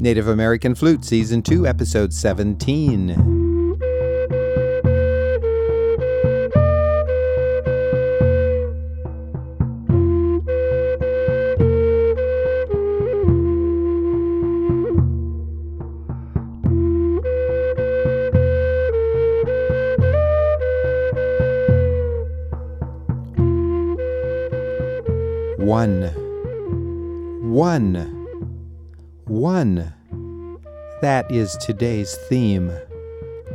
Native American Flute, Season 2, Episode 17. One. One. One. That is today's theme.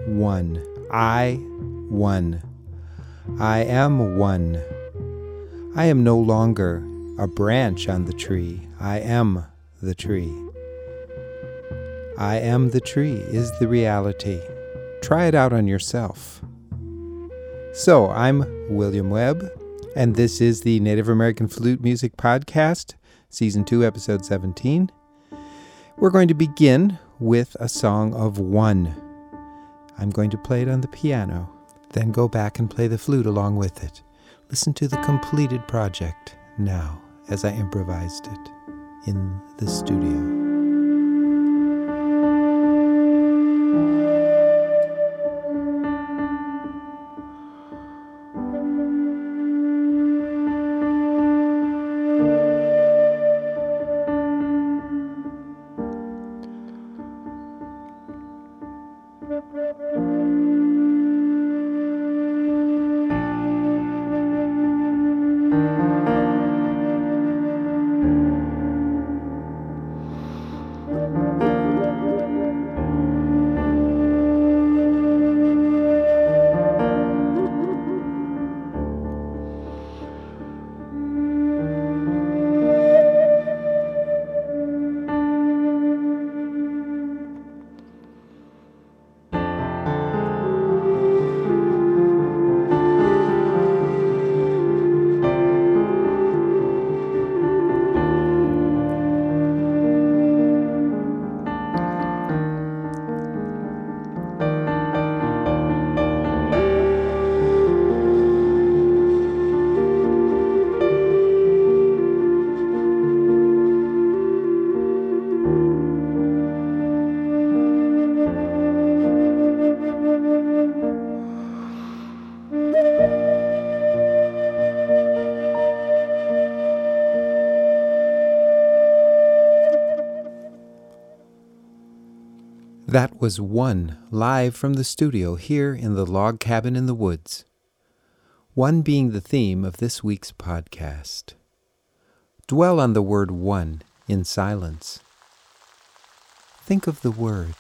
One. I, one. I am one. I am no longer a branch on the tree. I am the tree. I am the tree is the reality. Try it out on yourself. So, I'm William Webb and this is the Native American Flute Music Podcast, Season 2, Episode 17. We're going to begin with a song of one. I'm going to play it on the piano, then go back and play the flute along with it. Listen to the completed project now as I improvised it in the studio. Was one live from the studio here in the log cabin in the woods. One being the theme of this week's podcast. Dwell on the word one in silence. Think of the word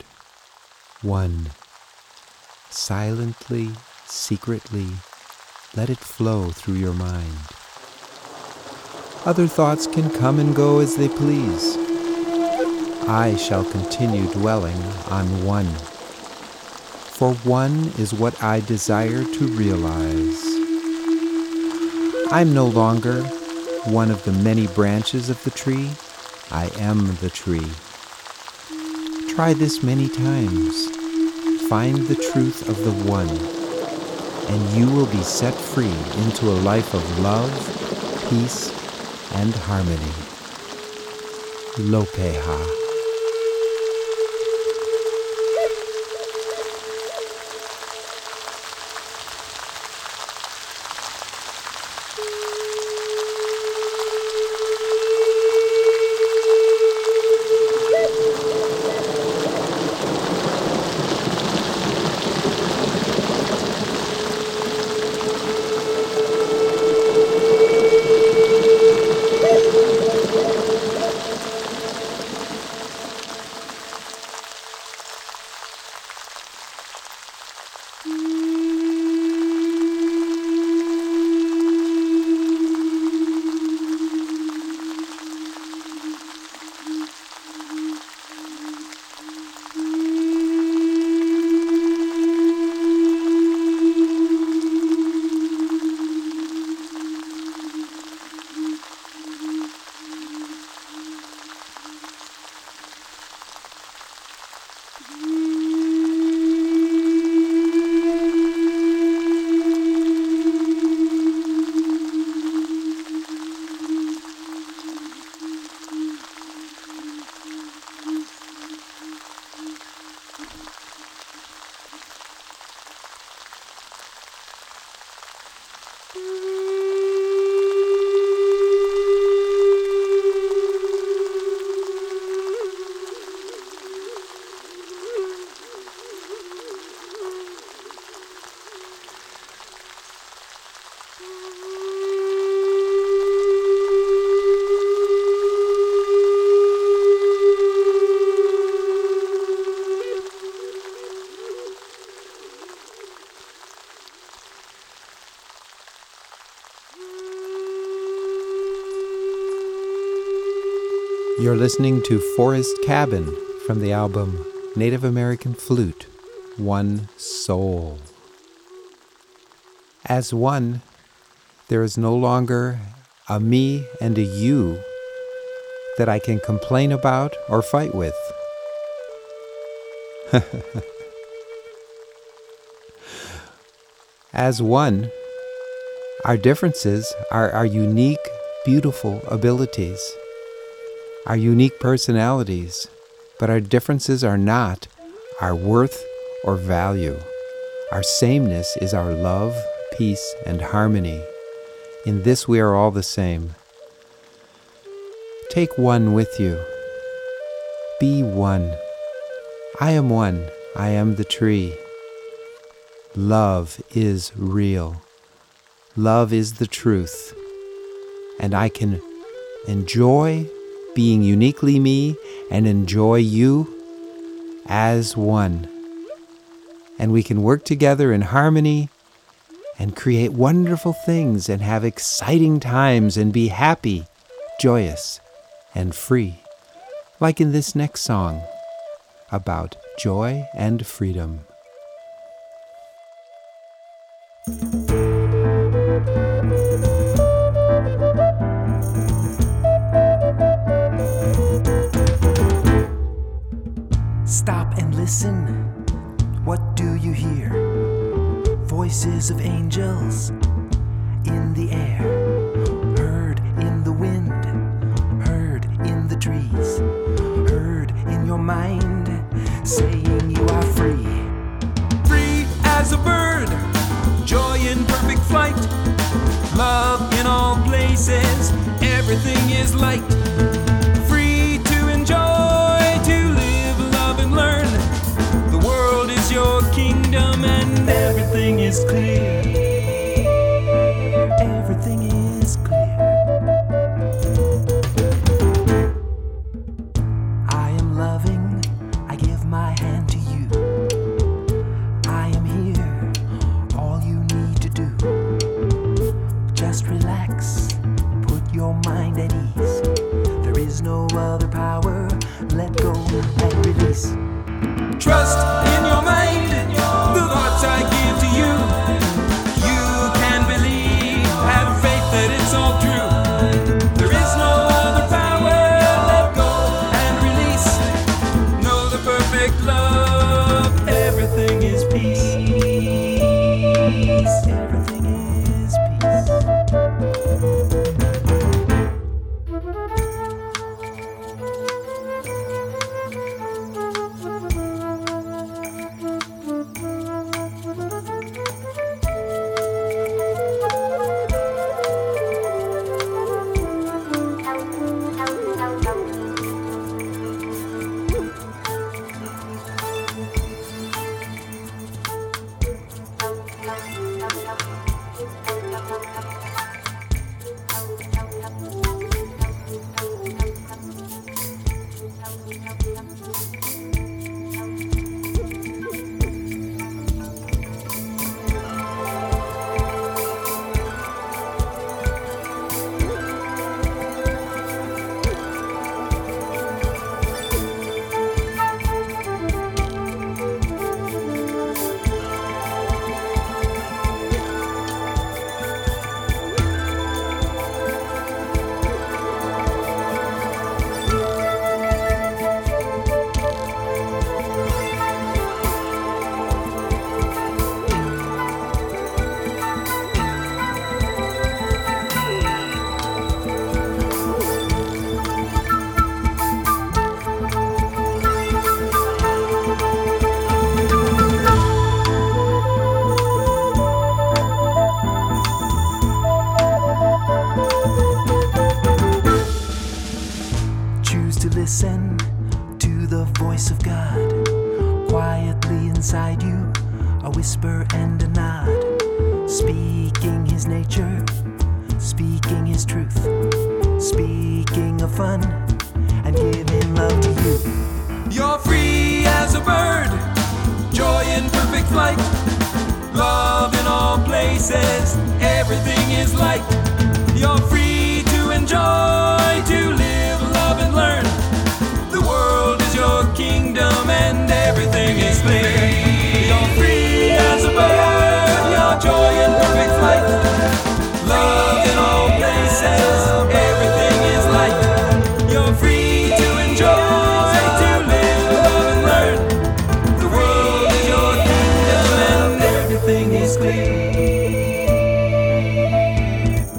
one. Silently, secretly, let it flow through your mind. Other thoughts can come and go as they please. I shall continue dwelling on one. For one is what I desire to realize. I'm no longer one of the many branches of the tree. I am the tree. Try this many times. Find the truth of the one, and you will be set free into a life of love, peace, and harmony. Lopeha. You're listening to Forest Cabin from the album Native American Flute One Soul. As one, there is no longer a me and a you that I can complain about or fight with. As one, our differences are our unique, beautiful abilities, our unique personalities, but our differences are not our worth or value. Our sameness is our love, peace, and harmony. In this we are all the same. Take one with you. Be one. I am one. I am the tree. Love is real. Love is the truth. And I can enjoy being uniquely me and enjoy you as one. And we can work together in harmony and create wonderful things and have exciting times and be happy, joyous, and free, like in this next song about joy and freedom. Of angels in the air, release. Trust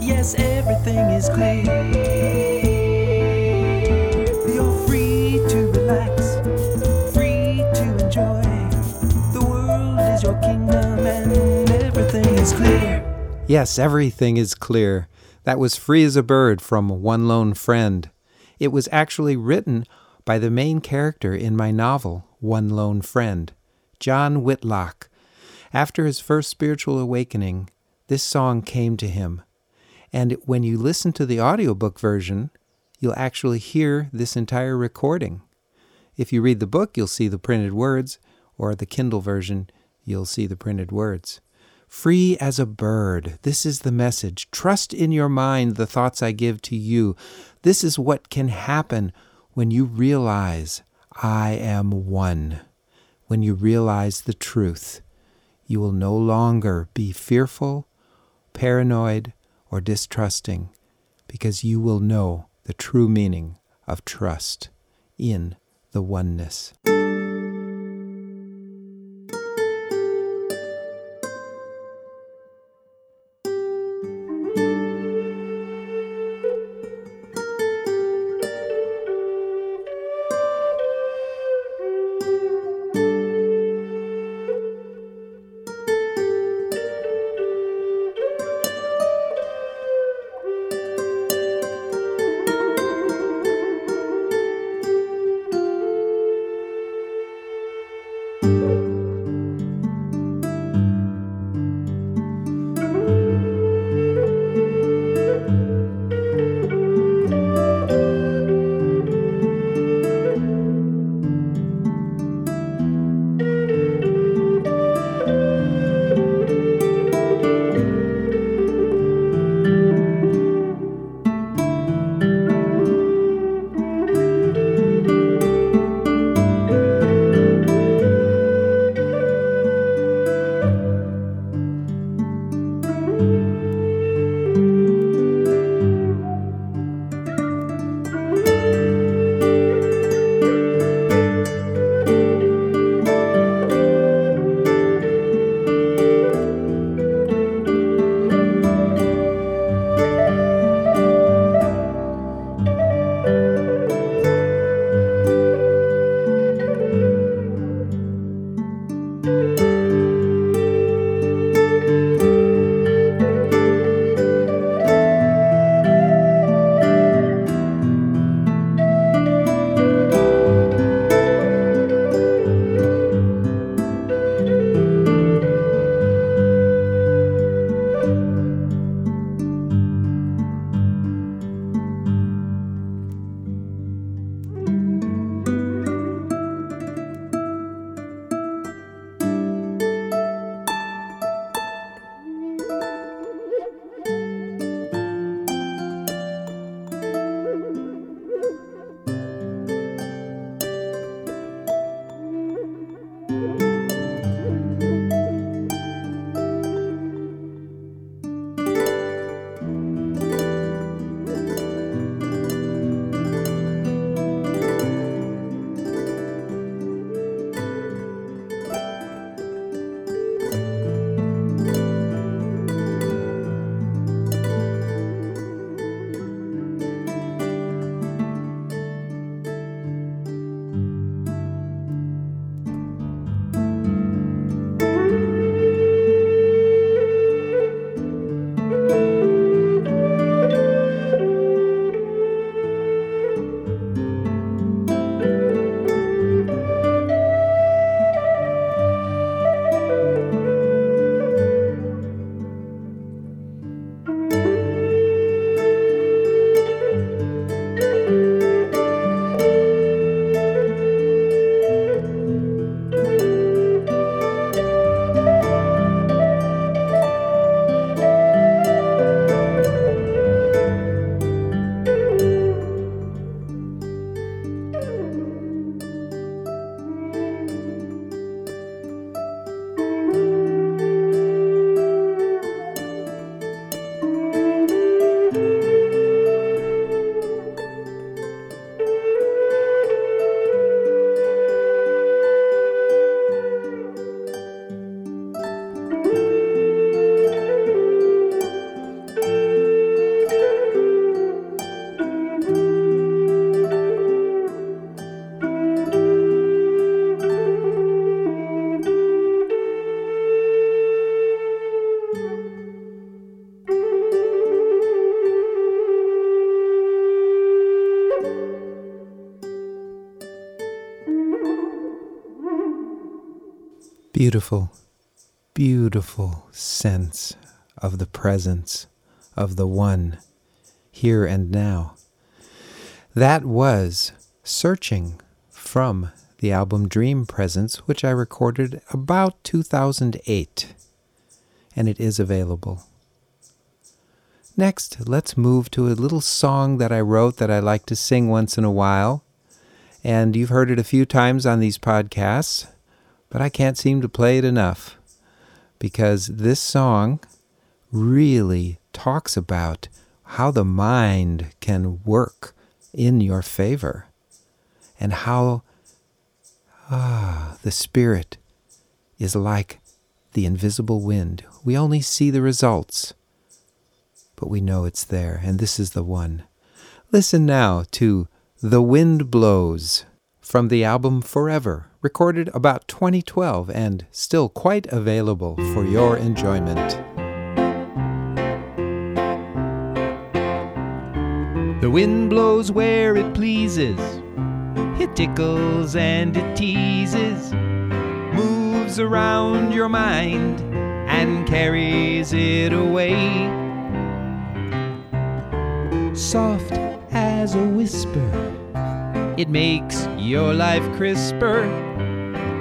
Yes, everything is clear. You're free to relax, free to enjoy. The world is your kingdom and everything is clear. Yes, everything is clear. That was Free as a Bird from One Lone Friend. It was actually written by the main character in my novel, One Lone Friend, John Whitlock. After his first spiritual awakening, this song came to him. And when you listen to the audiobook version, you'll actually hear this entire recording. If you read the book, you'll see the printed words, or the Kindle version, you'll see the printed words. Free as a bird. This is the message. Trust in your mind the thoughts I give to you. This is what can happen when you realize I am one. When you realize the truth, you will no longer be fearful, paranoid, or distrusting because you will know the true meaning of trust in the oneness. Beautiful, beautiful sense of the presence of the One here and now. That was Searching from the album Dream Presence, which I recorded about 2008, and it is available. Next, let's move to a little song that I wrote that I like to sing once in a while. And you've heard it a few times on these podcasts but I can't seem to play it enough because this song really talks about how the mind can work in your favor and how ah, the spirit is like the invisible wind. We only see the results, but we know it's there, and this is the one. Listen now to The Wind Blows from the album Forever, recorded about 2012 and still quite available for your enjoyment. The wind blows where it pleases, it tickles and it teases, moves around your mind and carries it away. Soft as a whisper it makes your life crisper,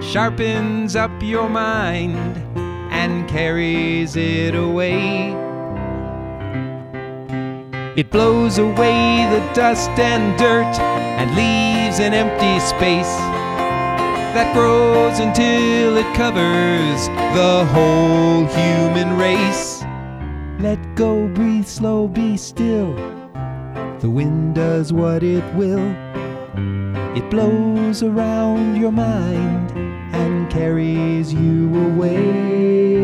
sharpens up your mind, and carries it away. It blows away the dust and dirt and leaves an empty space that grows until it covers the whole human race. Let go, breathe slow, be still. The wind does what it will. It blows around your mind and carries you away.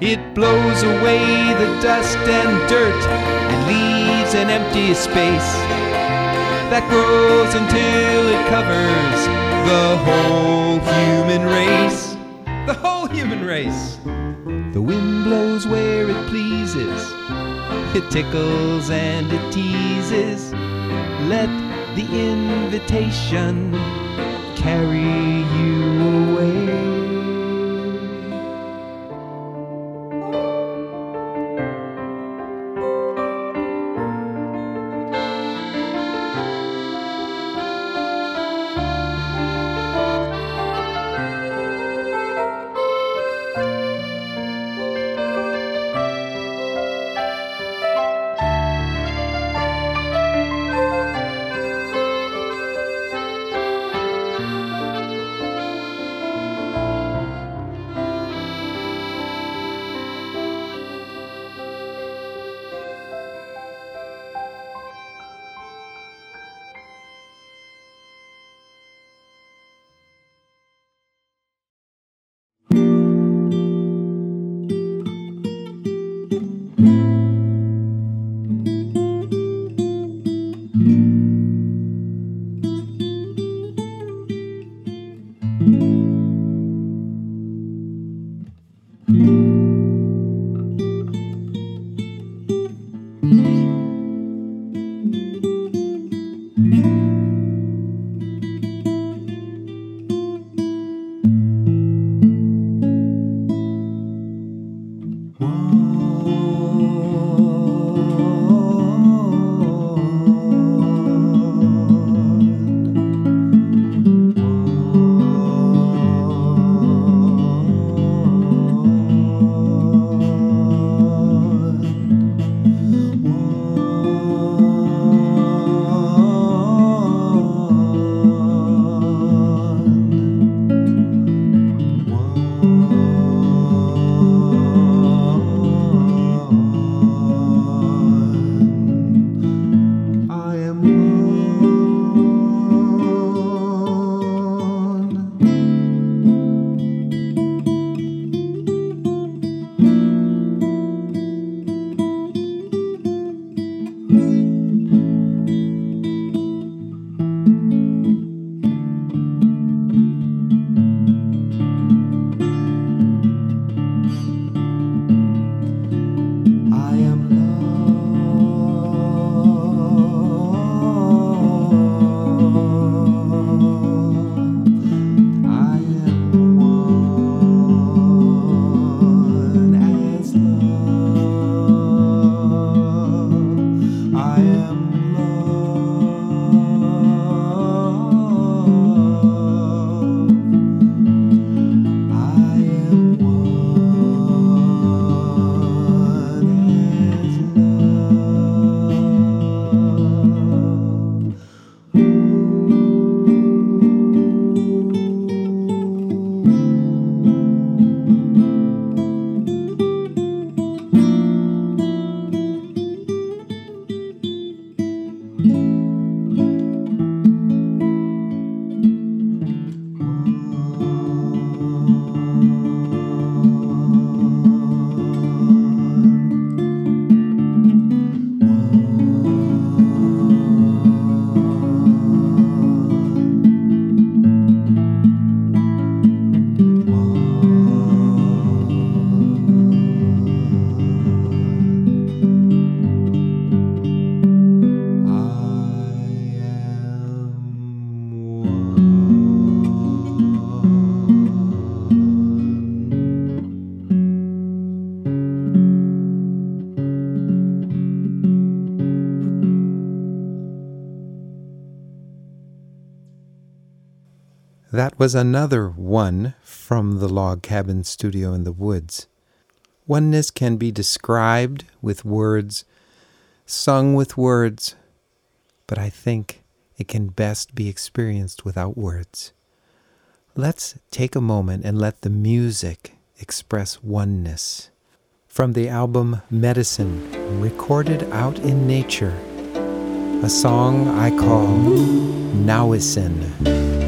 It blows away the dust and dirt and leaves an empty space that grows until it covers the whole human race. The whole human race. The wind blows where it pleases, it tickles and it teases. Let the invitation carry you away. That was another one from the log cabin studio in the woods. Oneness can be described with words, sung with words, but I think it can best be experienced without words. Let's take a moment and let the music express oneness. From the album Medicine, recorded out in nature, a song I call Nowison.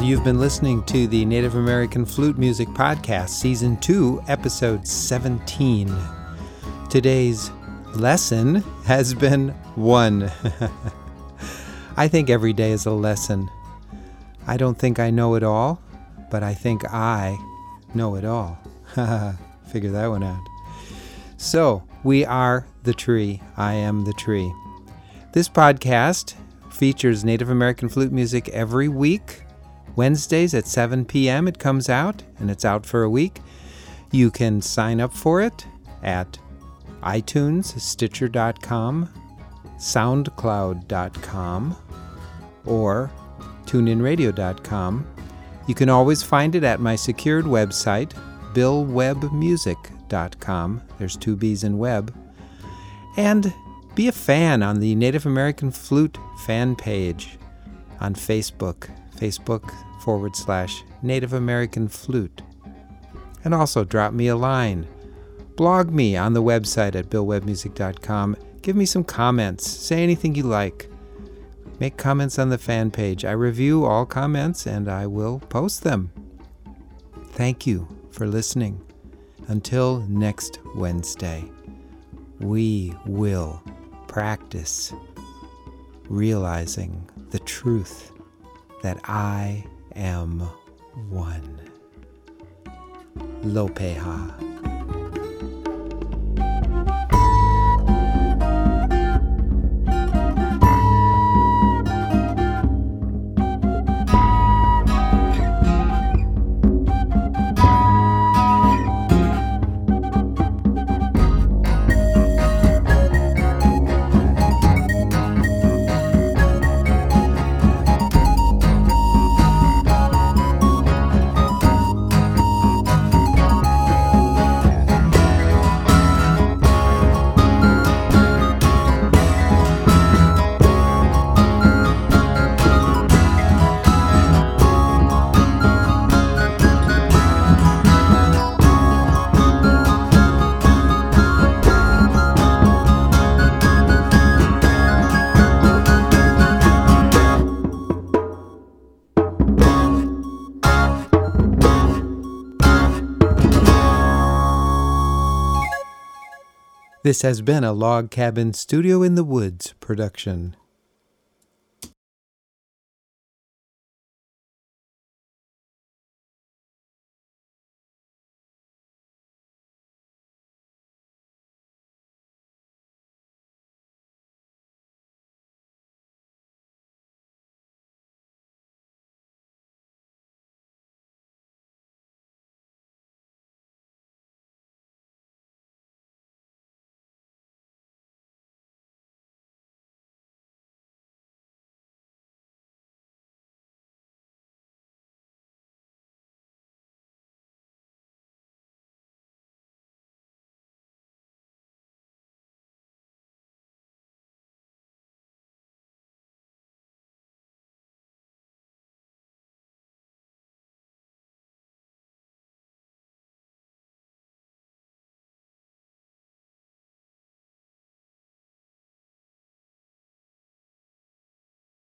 You've been listening to the Native American Flute Music Podcast, Season 2, Episode 17. Today's lesson has been one. I think every day is a lesson. I don't think I know it all, but I think I know it all. Figure that one out. So, we are the tree. I am the tree. This podcast features Native American flute music every week. Wednesdays at 7 p.m. it comes out, and it's out for a week. You can sign up for it at iTunes, Stitcher.com, SoundCloud.com, or TuneInRadio.com. You can always find it at my secured website, BillWebbMusic.com. There's two B's in web. And be a fan on the Native American Flute fan page on Facebook, Facebook forward slash Native American Flute. And also drop me a line. Blog me on the website at BillWebbMusic.com. Give me some comments. Say anything you like. Make comments on the fan page. I review all comments and I will post them. Thank you for listening. Until next Wednesday, we will practice realizing the truth that I am one. Lopeha. This has been a Log Cabin Studio in the Woods production.